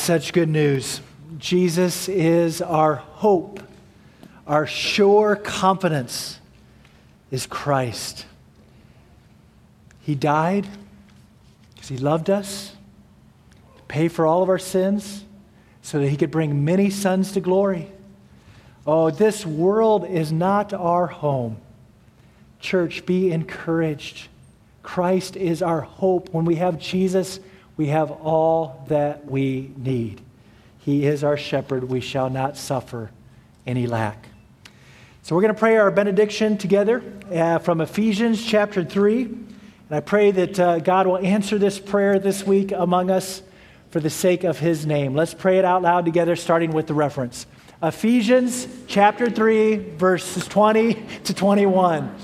such good news. Jesus is our hope. Our sure confidence is Christ. He died because he loved us, to pay for all of our sins, so that he could bring many sons to glory. Oh, this world is not our home. Church, be encouraged. Christ is our hope. When we have Jesus, we have all that we need. He is our shepherd. We shall not suffer any lack. So we're going to pray our benediction together uh, from Ephesians chapter 3. And I pray that uh, God will answer this prayer this week among us for the sake of his name. Let's pray it out loud together, starting with the reference. Ephesians chapter 3, verses 20 to 21.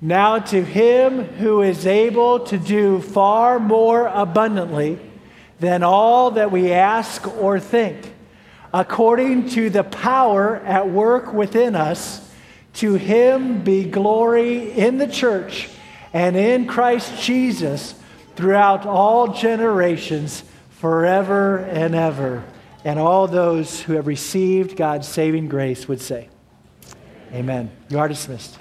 Now to him who is able to do far more abundantly than all that we ask or think, according to the power at work within us, to him be glory in the church and in Christ Jesus throughout all generations, forever and ever. And all those who have received God's saving grace would say, Amen. You are dismissed.